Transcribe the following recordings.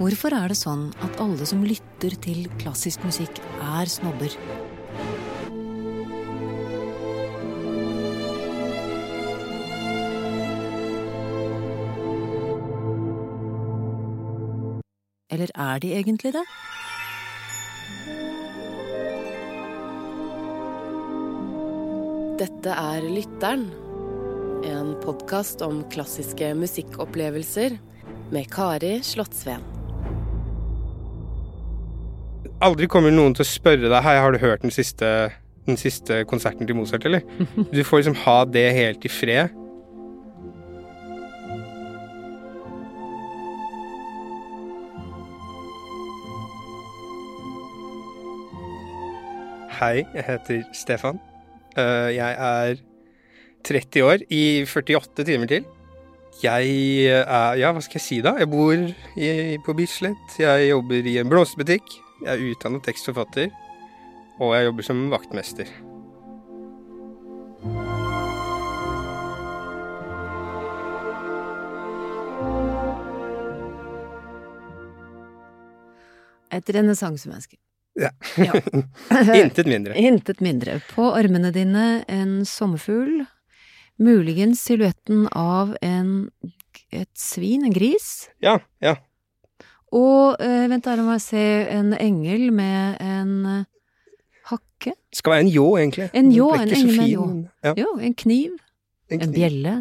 Hvorfor er det sånn at alle som lytter til klassisk musikk, er snobber? Eller er de egentlig det? Dette er Lytteren, en podkast om klassiske musikkopplevelser med Kari Slottsveen. Aldri kommer noen til å spørre deg Hei, har du hørt den siste, den siste konserten til Mozart, eller? Du får liksom ha det helt i fred. Hei, jeg heter Stefan. Eh, Jeg er 30 år i 48 timer til. Jeg er Ja, hva skal jeg si da? Jeg bor i, på Bislett. Jeg jobber i en blomsterbutikk. Jeg er utdannet tekstforfatter. Og jeg jobber som vaktmester. Et renessansemenneske. Ja. Ja. Intet mindre. Intet mindre. På armene dine en sommerfugl. Muligens silhuetten av en, et svin, en gris. Ja, ja. Og eh, vent, her må jeg se en engel med en eh, hakke. Skal være en ljå, egentlig. En Det ljå, en engel med en ljå. Ja, Jo, en kniv. en En bjelle.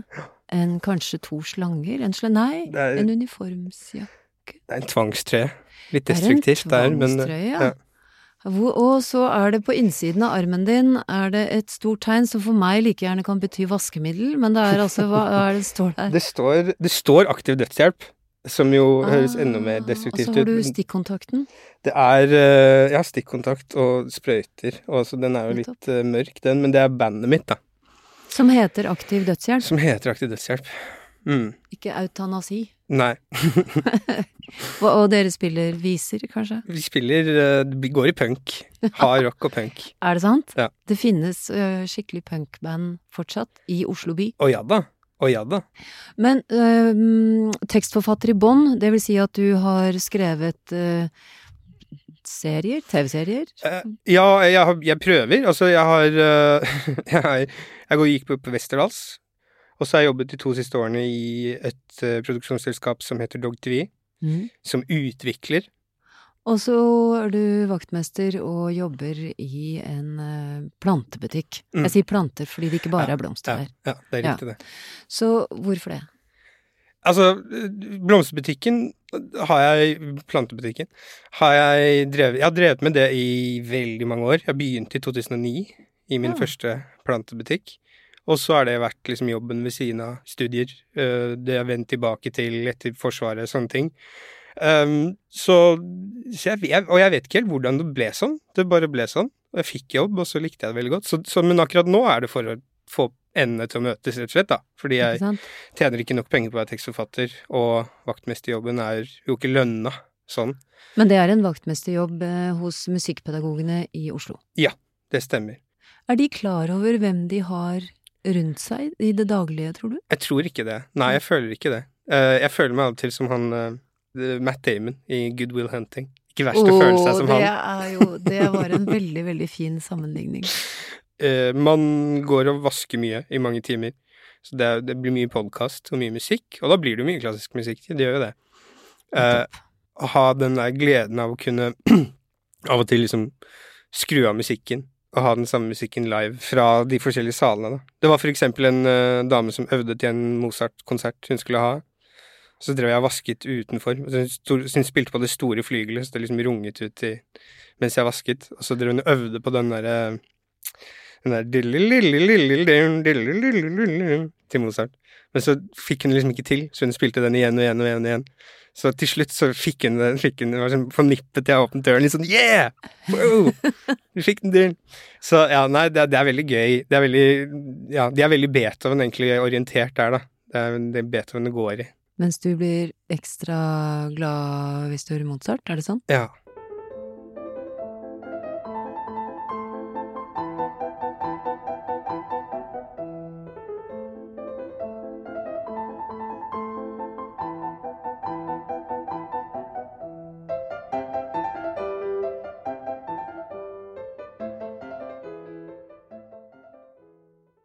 En kanskje to slanger. En sle... Nei, er, en uniformsjakke. det er en tvangstrøye. Litt Det er en destruktivt der, men tvangstrøye, ja. ja. Hvor, og så er det på innsiden av armen din er det et stort tegn som for meg like gjerne kan bety vaskemiddel, men det er altså hva er det står der? det, står, det står aktiv dødshjelp, som jo høres enda mer destruktivt destruktivt Og så har du stikkontakten. Det er eh, ja, stikkontakt og sprøyter, og så den er jo litt eh, mørk, den, men det er bandet mitt, da, Som heter aktiv dødshjelp, som heter Aktiv dødshjelp. Mm. ikke eutanasi. Nei. Og, dere spiller viser, kanskje? Vi spiller eh, Vi går i punk. Hard rock og punk. Er det sant? Ja. Det finnes skikkelig punkband fortsatt i Oslo by. Å ja da. Å ja da. Men øh, tekstforfatter i bånn, det vil si at du har skrevet øh, serier? TV-serier? Uh, ja, jeg, har, jeg prøver. Altså, jeg har uh, Jeg, jeg går, gikk på, på Westerdals. Og så har jeg jobbet de to siste årene i et uh, produksjonsselskap som heter Dog TV, Mm. som utvikler Og så er du vaktmester og jobber i en øh, plantebutikk. Mm. Jeg sier planter fordi det ikke bare Ja, er blomster ja, der. ja, det er Ja. riktig, det. Så hvorfor det? Altså, blomsterbutikken har jeg Plantebutikken har jeg drevet Jeg har drevet med det i veldig mange år. Jeg begynte i 2009 i min Ja. første plantebutikk. Og så har det vært liksom jobben ved siden av studier. eh, Det jeg vendt tilbake til etter Forsvaret, sånne ting. Um, så, så jeg, Og jeg vet ikke helt hvordan det ble sånn. Det bare ble sånn. Og jeg fikk jobb, og så likte jeg det veldig godt. Så, så, men akkurat nå er det for å få endene til å møtes, rett og slett. da. Fordi jeg ikke tjener ikke nok penger på å være tekstforfatter, og vaktmesterjobben er jo ikke lønna sånn. Men det er en vaktmesterjobb eh, hos musikkpedagogene i Oslo. Ja, Det stemmer. Er de klar over hvem de har rundt seg i det daglige, tror du? Jeg tror ikke det. Nei, jeg føler ikke det. Eh, jeg føler meg av og til som han eh, Matt Damon i Good Will Hunting. Ikke verst å føle seg som det han. er jo Det var en veldig, veldig fin sammenligning. Uh, man går og vasker mye i mange timer. Så det, det blir mye podkast og mye musikk, og da blir det jo mye klassisk musikk. Det gjør jo det. Eh, å ha den der gleden av å kunne av og til liksom skru av musikken og ha den samme musikken live fra de forskjellige salene. Da. Det var for eksempel en uh, dame som øvde til en Mozart-konsert hun skulle ha. Så drev jeg og vasket utenfor. Så Hun, spilte på det store flygelet, så det liksom runget ut i, mens jeg vasket. Og så drev hun og øvde på den derre den der til Mozart. Men så fikk hun liksom ikke til, så hun spilte den igjen og igjen og igjen. og igjen. Så til slutt så fikk hun den, fikk hun, det var sånn fornippet til jeg åpnet døren, litt sånn yeah! Wow! Du fikk den til! Så ja, nei, det, det er veldig gøy. Det er veldig, ja, de er veldig Beethoven egentlig orientert der, da. Det er det Beethoven det går i. Mens du blir ekstra glad hvis du hører Mozart, er det sånn? Ja.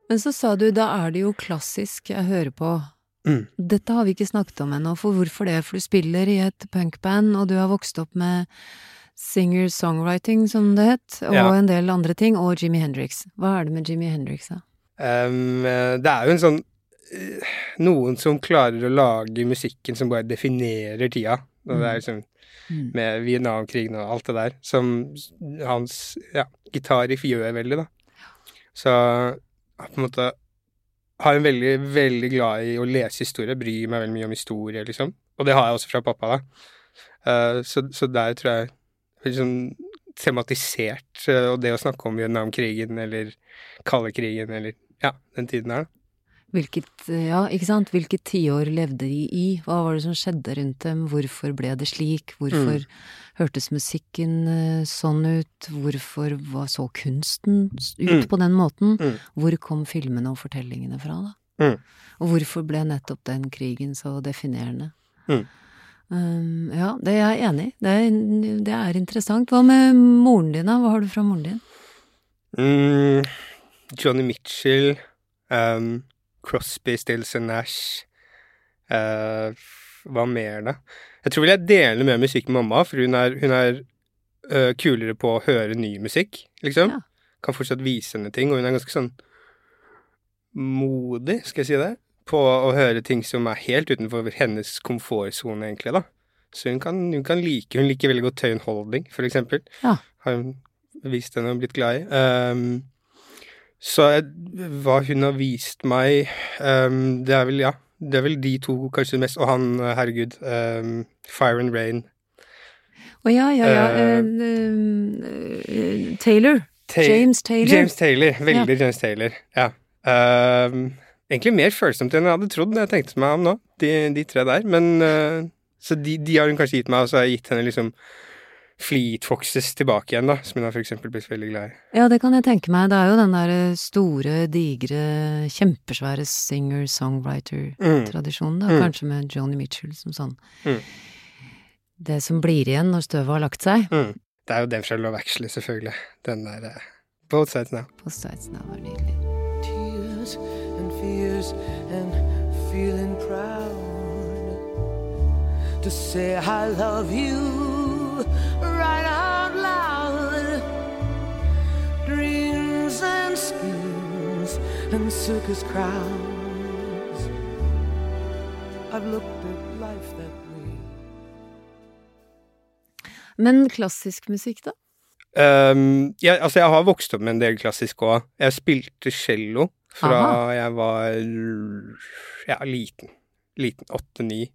Men så sa du da er det jo klassisk jeg hører på. Mm. Dette har vi ikke snakket om ennå, for hvorfor det? For du spiller i et punkband, og du har vokst opp med singer-songwriting, som det het, og Ja. en del andre ting, og Jimmy Hendrix. Hva er det med Jimmy Hendrix, da? Um, det er jo en sånn eh, Noen som klarer å lage musikken som bare definerer tida. Og det er liksom Mm. med Vietnamkrigen og alt det der, som hans ja, gitarriff gjør veldig, da. Så på en måte har en veldig, veldig glad i å lese historie, bryr meg veldig mye om historie, liksom. Og det har jeg også fra pappa, da. Uh, så, så der tror jeg sånn tematisert, uh, og det å snakke om Vietnamkrigen eller kaldekrigen eller ja, den tiden her, da. Hvilket, ja, ikke sant? Hvilket tiår levde de i? Hva var det som skjedde rundt dem? Hvorfor ble det slik? Hvorfor Mm. hørtes musikken eh, sånn ut? Hvorfor var så kunsten ut Mm. på den måten? Mm. Hvor kom filmene og fortellingene fra, da? Mm. Og hvorfor ble nettopp den krigen så definerende? Mm. Um, ja, det er jeg enig i. Det, det er interessant. Hva med moren din, da? Hva har du fra moren din? Mm, Johnny Mitchell, um, Crosby, Stills and Nash Uh, Hva mer, da? Jeg tror vel jeg deler mer musikk med mamma, for hun er, hun er uh, kulere på å høre ny musikk, liksom. Ja. Kan fortsatt vise henne ting, og hun er ganske sånn modig, skal jeg si det, på å høre ting som er helt utenfor hennes komfortsone, egentlig, da. Så hun kan, hun kan like Hun liker veldig godt Tøyen Holding, for eksempel. Ja. Har hun vist henne og blitt glad i. Um, så jeg, hva hun har vist meg um, Det er vel, ja Det er vel de to kanskje mest Og han, herregud um, Fire and Rain Å ja, ja, ja. Uh, uh, Taylor. Ta- James Taylor. James Taylor, veldig James Taylor Ja um, Egentlig mer følsomt enn jeg hadde trodd Når jeg tenkte meg om nå De, de tre der Men uh, Så de, de har hun kanskje gitt meg Og så har jeg gitt henne liksom Fleet Foxes tilbake igjen da Som hun har for eksempel blitt veldig glad i Ja, det kan jeg tenke meg. Det er jo den der store, digre, kjempesvære singer-songwriter-tradisjonen, da. Mm. Kanskje med Johnny Mitchell som sånn. Mm. Det som blir igjen når støvet har lagt seg. mm. Det er jo den fra Love Actually, selvfølgelig Den der uh, Both Sides Now Both Sides Now er nydelig. tears and fears and feeling proud to say I love you right out loud. Dreams and schemes and circus crowds. I've looked at life that way. Men klassisk musikk, da? Um, jeg, altså, jeg har vokst opp med en del klassisk òg. Jeg spilte cello fra Aha. jeg var ja, liten. Liten. Åtte-ni.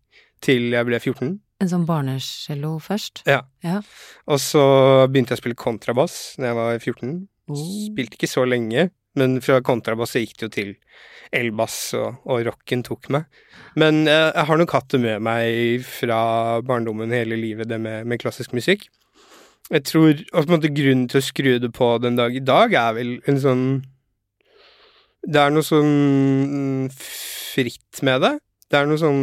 Til jeg ble 14. En sånn barnecello først? Ja. Ja. Og så begynte jeg å spille kontrabass da jeg var 14. Oh. Spilte ikke så lenge, men fra kontrabass så gikk det jo til elbass, og, og rocken tok meg. Men eh, jeg har nok hatt det med meg fra barndommen hele livet, det med, med klassisk musikk. Jeg tror og på en måte grunnen til å skru det på den dag i dag, er vel en sånn Det er noe sånn mm, fritt med det. Det er noe sånn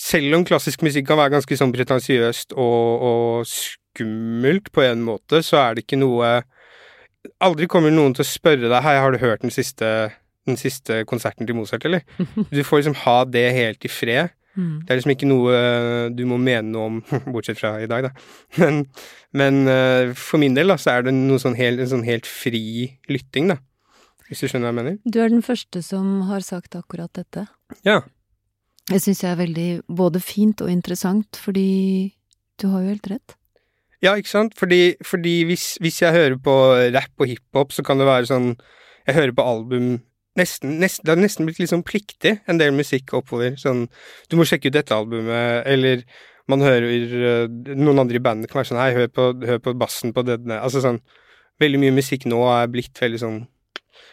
Selv om klassisk musikk kan være ganske sånn pretensiøst og, og skummelt på en måte, så er det ikke noe Aldri kommer noen til å spørre deg Hei, har du hørt den siste, den siste konserten til Mozart, eller? Du får liksom ha det helt i fred. Mm. Det er liksom ikke noe du må mene noe om, bortsett fra i dag, da. Men, men eh, for min del da, så er det sånn helt, en sånn helt fri lytting, da. Hvis du skjønner hva jeg mener? Du er den første som har sagt akkurat dette. Ja. Det syns jeg er veldig både fint og interessant, fordi du har jo helt rett. Ja, ikke sant? Fordi, fordi hvis, hvis jeg hører på rap og hiphop, så kan det være sånn Jeg hører på album nesten, nesten, Det har nesten blitt litt sånn pliktig, en del musikk oppover. Sånn Du må sjekke ut dette albumet, eller man hører øh, Noen andre i bandet kan være sånn Hei, hør på, hør på bassen på denne Altså sånn Veldig mye musikk nå er blitt veldig sånn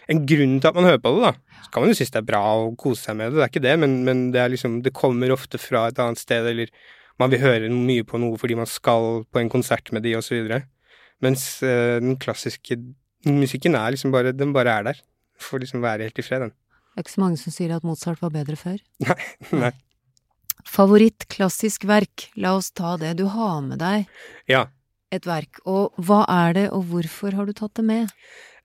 En grunn til at man hører på det, da. Så kan man jo synes det er bra å kose seg med det, det er ikke det, men, men det er liksom Det kommer ofte fra et annet sted, eller man vil høre mye på noe fordi man skal på en konsert med de, og så videre. Mens øh, den klassiske musikken er liksom bare Den bare er der. Får liksom være helt i fred, den. Det er ikke så mange som sier at Mozart var bedre før. Nei. Favoritt klassisk verk, la oss ta det. Du har med deg Ja. et verk, og hva er det, og hvorfor har du tatt det med?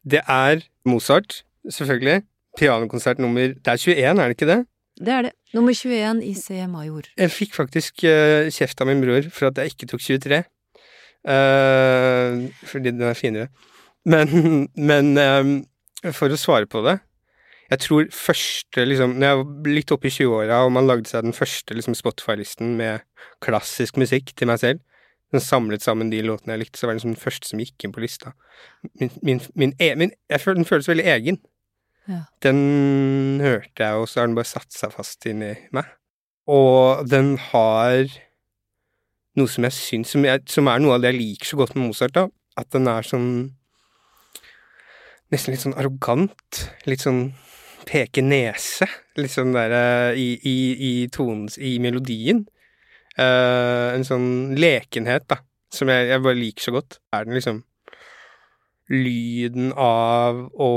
Det er Mozart, selvfølgelig. Pianokonsert nummer Det er 21, er det ikke det? Det er det. Nummer 21 i C major. Jeg fikk faktisk uh, kjeft av min bror for at jeg ikke tok 23. Uh, fordi den er finere. Men, men um, for å svare på det Jeg tror første liksom Når jeg var litt oppe i 20-åra, og man lagde seg den første liksom, Spotify-listen med klassisk musikk til meg selv, den samlet sammen de låtene jeg likte, så var det liksom den første som gikk inn på lista. Min, min, min, e, min føler Den føles veldig egen. Ja. Den hørte jeg, og så har den bare satt seg fast inni meg. Og den har noe som jeg syns som, jeg, som er noe av det jeg liker så godt med Mozart, da. At den er sånn Nesten litt sånn arrogant. Litt sånn peke nese. Litt sånn derre i, i, i tonen, I melodien. Eh, en sånn lekenhet, da. Som jeg, jeg bare liker så godt. Er den liksom lyden av å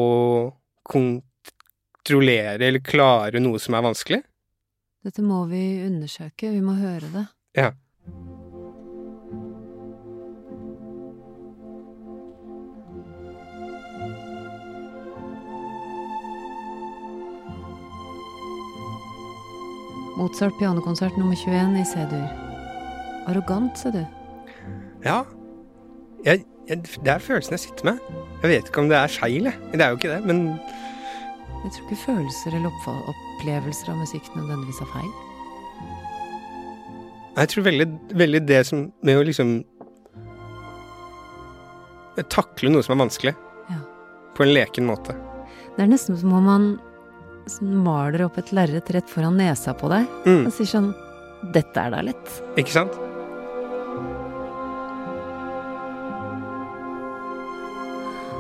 kontrollere eller klare noe som er vanskelig? Dette må vi undersøke, vi må høre det. Ja. Mozart pianokonsert nummer 21 i C-dur. Arrogant, ser du. Ja. Jeg, jeg, det er følelsen jeg sitter med. Jeg vet ikke om det er feil, jeg. Det er jo ikke det, men Jeg tror ikke følelser eller opplevelser av musikk nødvendigvis er feil. jeg tror veldig, veldig det som med å liksom Takle noe som er vanskelig. Ja. På en leken måte. Det er nesten som om man maler opp et lerret rett foran nesa på deg Mm, og sier sånn Dette er da lett. ikke sant?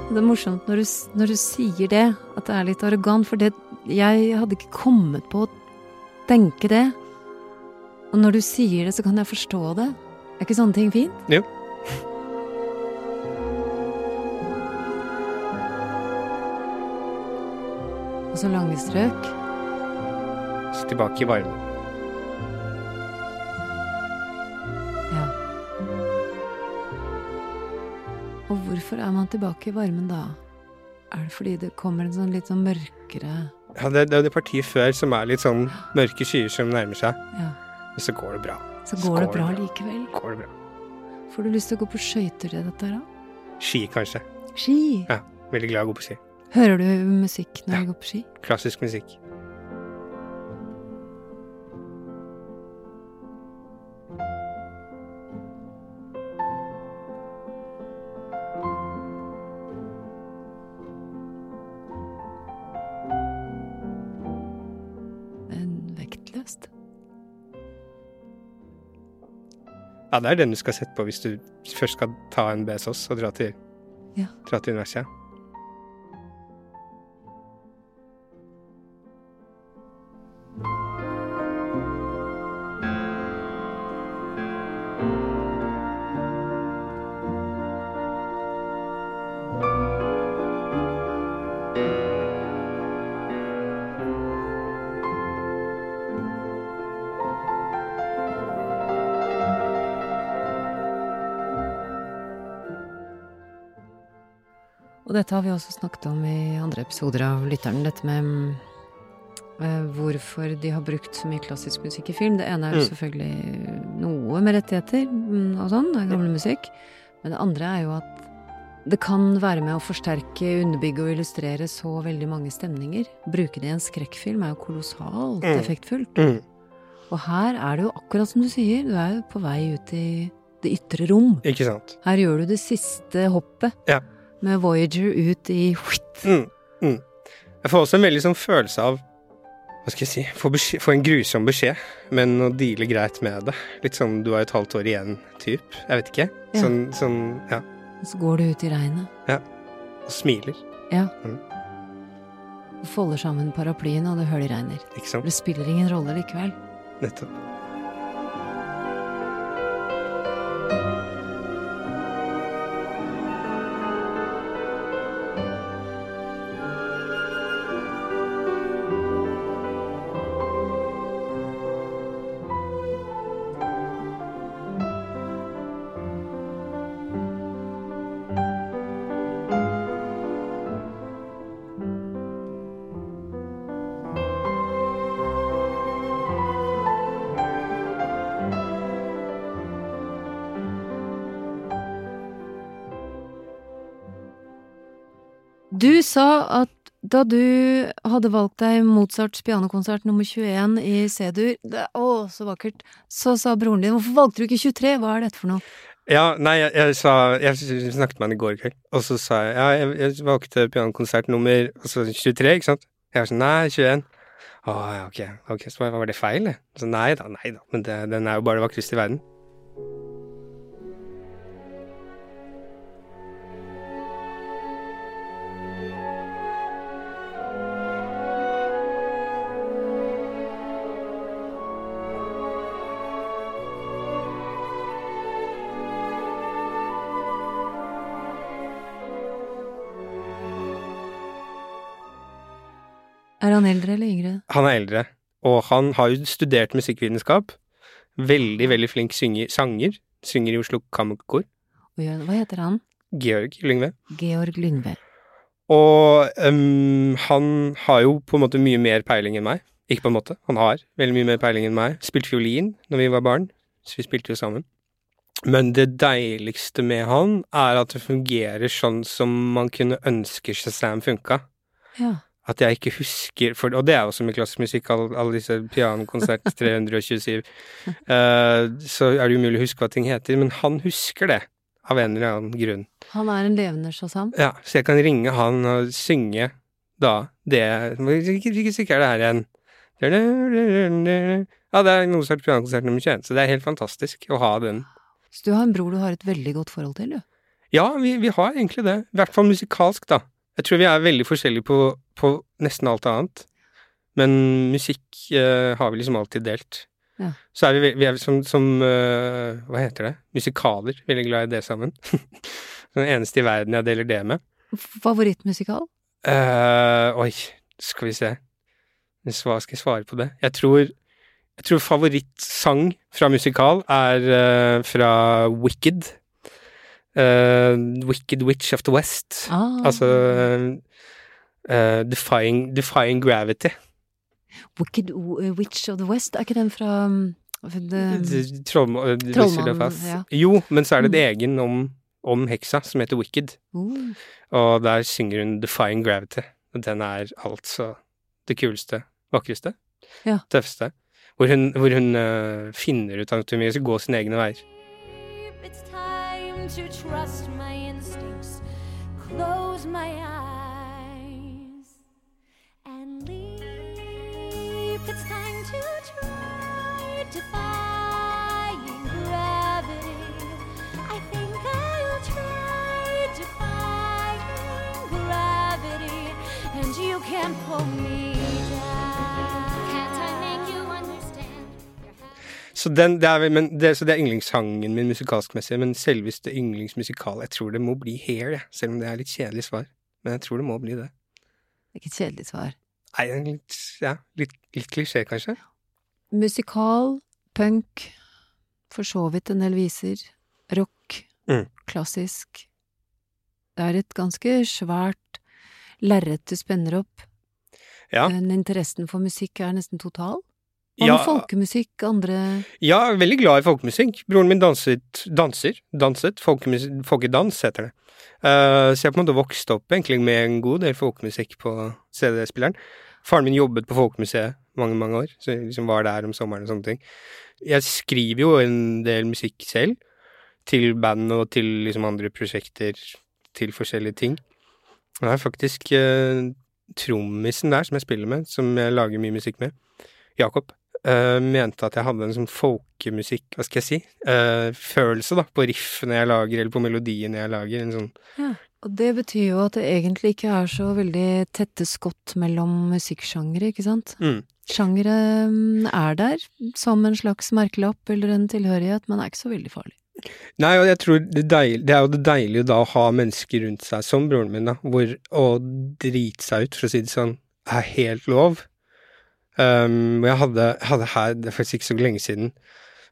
Det er morsomt når du, når du sier det, at det er litt arrogant, for det, jeg hadde ikke kommet på å tenke det. Og når du sier det, så kan jeg forstå det. Er ikke sånne ting fint? Jo. Og så lange strøk. Så tilbake i varmen. Ja. Og hvorfor er man tilbake i varmen da? Er det fordi det kommer en sånn litt sånn mørkere Ja, det, det er jo det partiet før som er litt sånn mørke skyer som nærmer seg. Ja, Men så går det bra. så går det Skål, bra bra. likevel. Går det bra. Får du lyst til å gå på skøyter til dette her, da? Ski, kanskje. Ski. Ja, veldig glad i å gå på ski. Hører du musikk når Ja. du går på ski? Klassisk musikk. Ja, det er den du skal sette på hvis du først skal ta en BSOS og dra til, Ja. dra til universet. Og dette har vi også snakket om i andre episoder av Lytteren, dette med eh, hvorfor de har brukt så mye klassisk musikk i film. Det ene er jo Mm. selvfølgelig noe med rettigheter mm, og sånn, det er gammel musikk. Men det andre er jo at det kan være med å forsterke, underbygge og illustrere så veldig mange stemninger. Bruke det i en skrekkfilm er jo kolossalt Mm. effektfullt. Mm. Og her er det jo akkurat som du sier, du er jo på vei ut i det ytre rom. Ikke sant? Her gjør du det siste hoppet Ja. Med Voyager ut i whitt. Mm. Mm. Jeg får også en veldig sånn følelse av Hva skal jeg si Få, beskjed, få en grusom beskjed, men å deale greit med det. Litt sånn du har et halvt år igjen, typ. Jeg vet ikke. Ja. Sånn, sånn ja. Og så går du ut i regnet. Ja. Og smiler. Ja. Mm. Du folder sammen paraplyen, og det høljregner. Det spiller ingen rolle likevel. Nettopp. Du sa at da du hadde valgt deg Mozarts pianokonsert nummer 21 i C-dur Å, så vakkert. Så sa broren din hvorfor valgte du ikke 23? Hva er dette for noe? Ja, nei, jeg, jeg sa Jeg snakket med han i går kveld, og så sa jeg ja, jeg, jeg valgte pianokonsert nummer altså 23, ikke sant? Jeg var sånn nei, 21. Å ja, ok, ok, så var det feil, det? Så nei da, nei da, men det, den er jo bare det vakreste i verden. Er han eldre eller yngre? Han er eldre, og han har jo studert musikkvitenskap. Veldig, veldig flink synger, sanger. Synger i Oslo Kammerkor. Hva heter han? Georg Lyngve. Georg Lyngve. Og um, han har jo på en måte mye mer peiling enn meg. Ikke på en måte, han har veldig mye mer peiling enn meg. Spilte fiolin når vi var barn, så vi spilte jo sammen. Men det deiligste med han er at det fungerer sånn som man kunne ønske Shazam funka. Ja. At jeg ikke husker for, Og det er jo som i klassisk musikk, alle, all disse pianokonsert 327. uh, så er det umulig å huske hva ting heter, men han husker det. Av en eller annen grunn. Han er en levende sjåsam? Ja, så jeg kan ringe han og synge da det Hvilken stykke er det her igjen? Ja, det er Mozart pianokonsert nummer 21, så det er helt fantastisk å ha den. Så du har en bror du har et veldig godt forhold til, du. Ja, vi, vi har egentlig det. I hvert fall musikalsk, da. Jeg tror vi er veldig forskjellige på, på nesten alt annet. Men musikk eh, har vi liksom alltid delt. Ja. Så er vi, vi er som, som uh, Hva heter det? Musikaler. Veldig glad i det sammen. Den eneste i verden jeg deler det med. Favorittmusikal? Uh, oi, skal vi se. Hva skal jeg svare på det? Jeg tror, jeg tror favorittsang fra musikal er uh, fra Wicked. Wicked Witch of the West. Ah, Altså eh, defying, defying Gravity. Wicked W- Witch of the West, er ikke den fra um, det, Trollm eh, Wizard ja. Jo, men så er det et egen om, om heksa som heter Wicked. uh, Og der synger hun Defying Gravity. Og den er altså det kuleste, vakreste, Ja. tøffeste. Hvor hun, hvor hun uh, finner ut at hun skal gå sine egne veier. It's time to trust my instincts, close my eyes, Så, den, det er, men det, så det er yndlingssangen min musikalskmessig, men selveste yndlingsmusikal Jeg tror det må bli Hair, selv om det er litt kjedelig svar. Men jeg tror det må bli det. det er ikke et kjedelig svar. Nei, litt, ja, litt, litt klisjé, kanskje? Musikal, punk, for så vidt en del viser, rock, Mm. klassisk. Det er et ganske svært lerret du spenner opp. Ja. Men interessen for musikk er nesten total. Hva Ja. med folkemusikk, andre Ja, jeg er veldig glad i folkemusikk. Broren min danset, danser, danset, folkedans heter det. Uh, så jeg på en måte vokst opp egentlig med en god del folkemusikk på CD-spilleren. Faren min jobbet på Folkemuseet mange, mange år, så jeg liksom var der om sommeren og sånne ting. Jeg skriver jo en del musikk selv, til band og til liksom andre prosjekter, til forskjellige ting. Det er faktisk uh, trommisen der som jeg spiller med, som jeg lager mye musikk med, Jakob eh, mente at jeg hadde en sånn folkemusikk, hva skal jeg si, uh, følelse da, på riffene jeg lager, eller på melodiene jeg lager, en sånn, Og det betyr jo at det egentlig ikke er så veldig tette skott mellom musikksjangere, ikke sant? mm. Sjangere mm, er der som en slags merkelapp eller en tilhørighet, men er ikke så veldig farlig. Nei, og jeg tror det, deil, det er jo det deilige da å ha mennesker rundt seg, som broren min da, hvor å drite seg ut, for å si det sånn, er helt lov. Um, og jeg hadde, hadde her, det er faktisk ikke så lenge siden,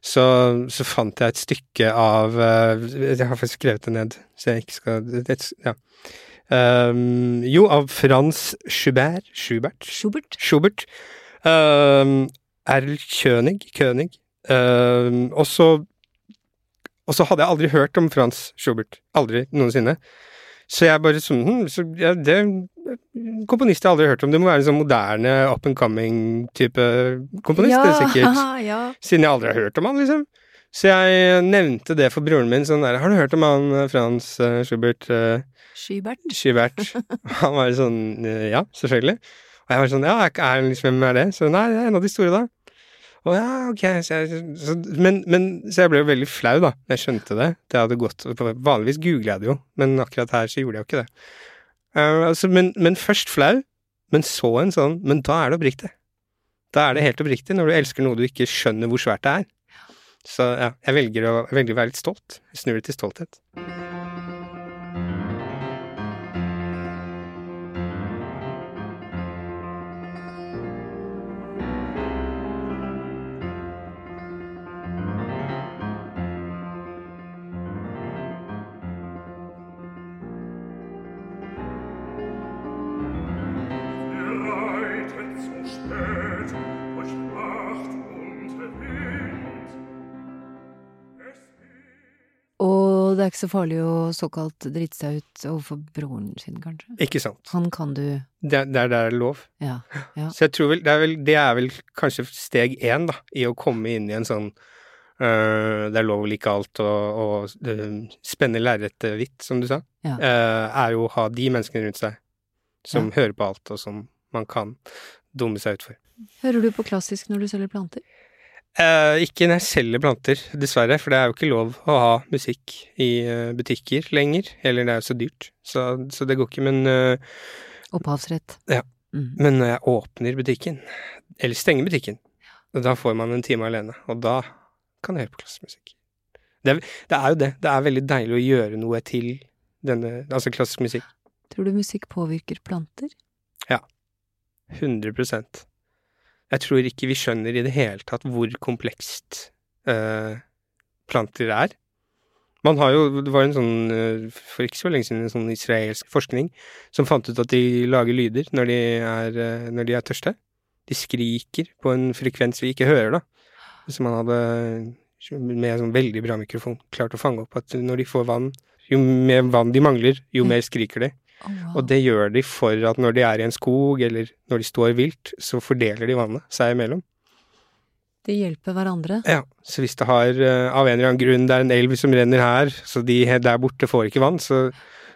så, så fant jeg et stykke av uh, Jeg har faktisk skrevet det ned, så jeg ikke skal det, Ja. Um, jo, av Frans Schubert Schubert? Schubert? Schubert. Um, Erl König. König. Um, Og så hadde jeg aldri hørt om Frans Schubert. Aldri noensinne. Så jeg bare sånn hm, så, ja, Det komponist jeg aldri har hørt om. Det må være en sånn moderne up and coming-type komponist, er sikkert. ja. Siden jeg aldri har hørt om han, liksom. Så jeg nevnte det for broren min. sånn der, Har du hørt om han eh, Frans uh, Schubert uh, Schubert. Schubert. han var sånn Ja, selvfølgelig. Og jeg var sånn Ja, er er liksom, hvem er det? Så nei, det er en av de store, da. Å ja, ok. Så jeg, så, men, men, så jeg ble jo veldig flau, da. Jeg skjønte det. Det hadde gått Vanligvis googler jeg det jo, men akkurat her så gjorde jeg jo ikke det. Uh, altså, men, men først flau, men så en sånn Men da er det oppriktig. Da er det helt oppriktig, når du elsker noe du ikke skjønner hvor svært det er. Så ja, jeg velger å, jeg velger å være litt stolt. Snur det til stolthet. Og det er ikke så farlig å såkalt drite seg ut overfor broren sin, kanskje? Ikke sant. Han kan du Det, er- det er der det er lov. Ja. ja. Så jeg tror vel det, er vel det er vel kanskje steg én, da, i å komme inn i en sånn øh, Det er lov å like alt og, og øh, spenne lerretet hvitt, som du sa. Ja. øh, er jo å ha de menneskene rundt seg som hører på alt, og som man kan dumme seg ut for. Hører du på klassisk når du selger planter? Eh, ikke når jeg selger planter, dessverre, for det er jo ikke lov å ha musikk i uh, butikker lenger. Eller det er jo så dyrt, så, så det går ikke. Men, uh, Opphavsrett. Ja. Mm. men når jeg åpner butikken, eller stenger butikken, da får man en time alene, og da kan jeg høre på klassisk musikk. Det det er jo det. Det er veldig deilig å gjøre noe til denne, altså klassisk musikk. Tror du musikk påvirker planter? 100 Jeg tror ikke vi skjønner i det hele tatt hvor komplekst eh, planter er. Man har jo, Det var en sånn, eh, for ikke så lenge siden, en sånn israelsk forskning som fant ut at de lager lyder når de er, eh, når de er tørste. De skriker på en frekvens vi ikke hører, da. Så man hadde med en sånn veldig bra mikrofon klart å fange opp at når de får vann Jo mer vann de mangler, jo mer skriker de. Oh, wow. Og det gjør de for at når de er i en skog, eller når de står vilt, så fordeler de vannet seg imellom. De hjelper hverandre. Ja, så hvis det har, eh, av en eller annen grunn, det er en elv som renner her, så de der borte får ikke vann, så,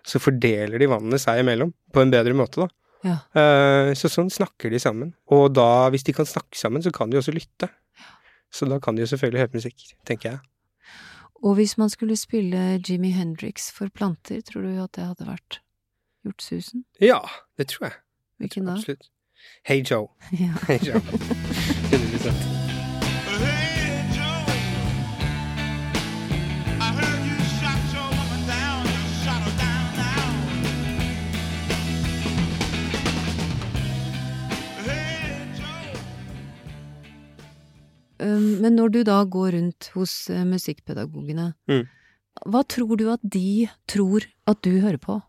så fordeler de vannet seg imellom på en bedre måte, da. Ja. Eh, Så sånn snakker de sammen. Og da, hvis de kan snakke sammen, så kan de også lytte. Så da kan de jo selvfølgelig høre musikk, tenker jeg. Og hvis man skulle spille Jimmy Hendrix for planter, tror du at det hadde vært gjort susen? Ja, det tror jeg. Hvilken da? Absolutt. Hey Joe. Ja. Hey Joe. 100 Hey Joe, I heard you shot your woman down. You shot her down now. Hey Joe. Um, Men når du da går rundt hos eh, musikkpedagogene, Mm. hva tror du at de tror at du hører på?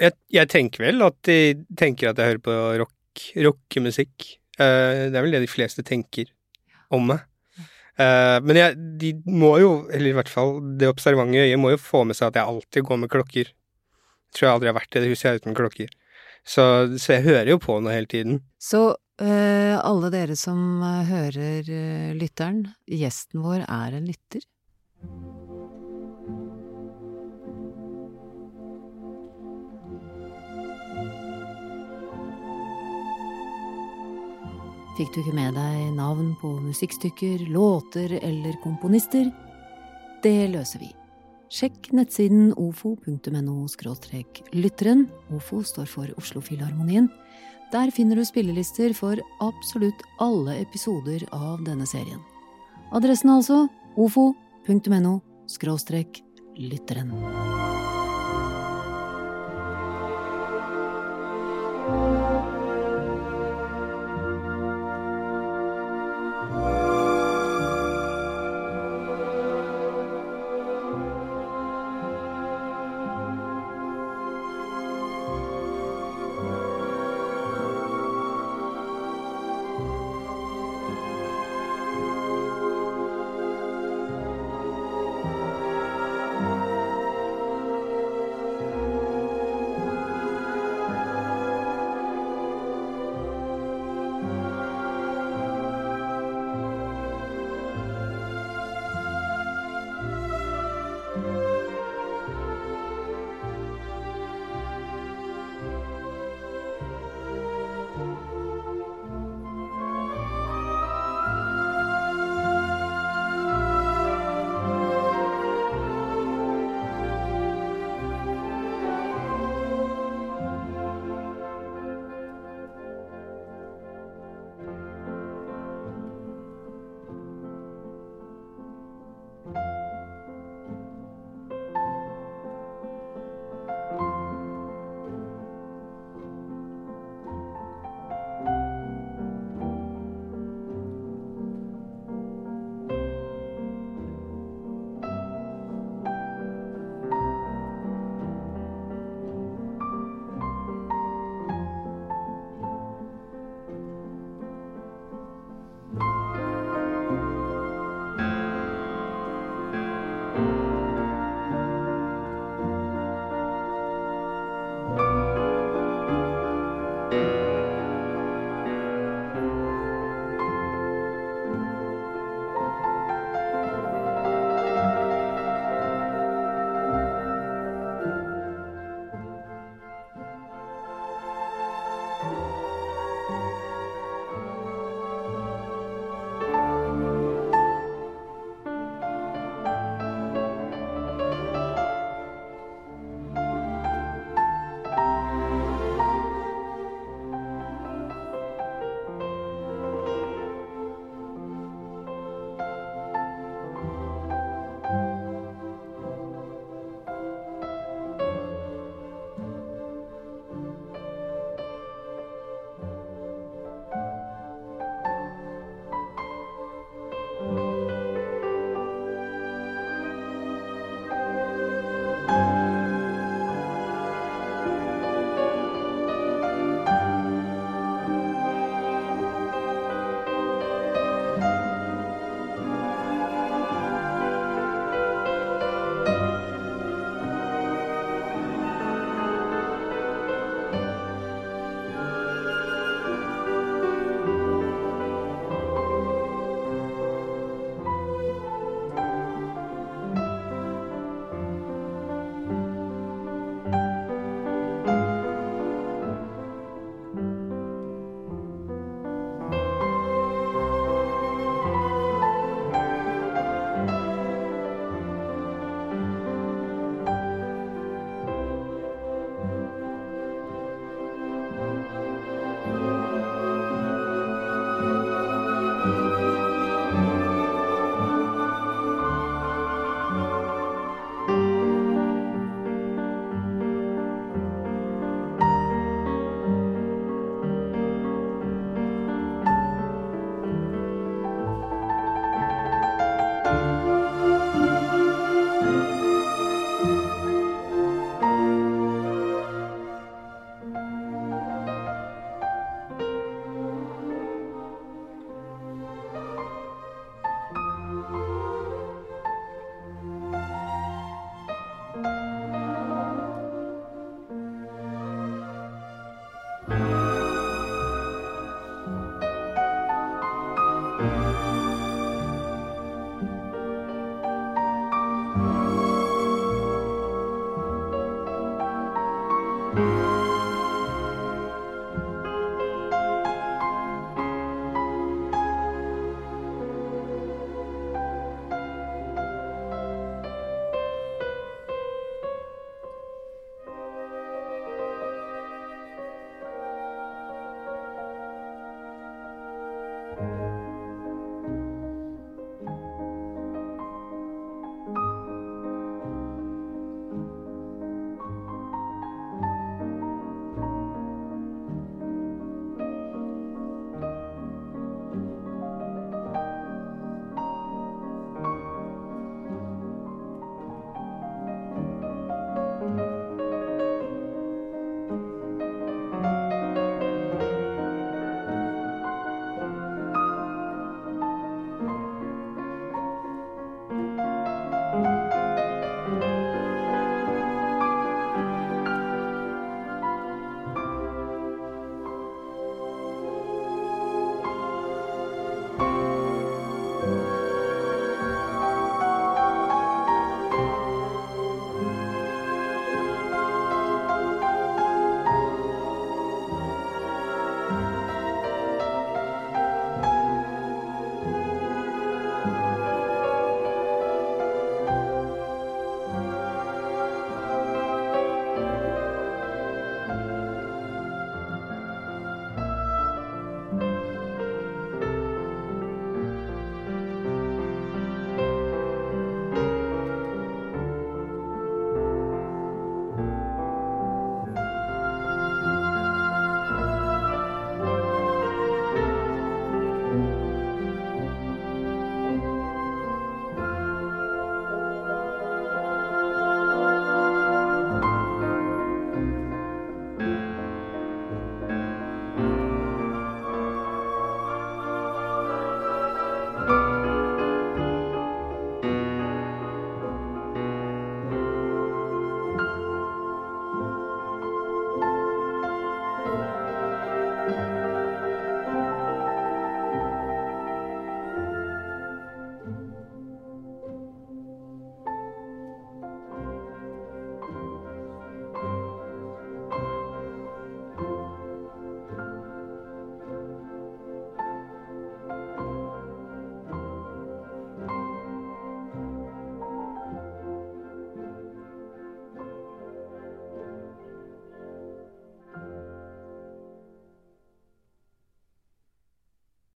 Jeg, jeg tenker vel at de tenker at jeg hører på rock, rockemusikk. Uh, det er vel det de fleste tenker om meg. Uh, men jeg, de må jo, eller i hvert fall det observante øyet, må jo få med seg at jeg alltid går med klokker. Tror jeg aldri har vært i det huset jeg uten klokker. Så, så jeg hører jo på noe hele tiden. Så uh, alle dere som hører lytteren, gjesten vår er en lytter. Fikk du ikke med deg navn på musikkstykker, låter eller komponister? Det løser vi. Sjekk nettsiden ofo.no lytteren. Ofo står for Oslofilharmonien. Der finner du spillelister for absolutt alle episoder av denne serien. Adressen altså ofo.no lytteren.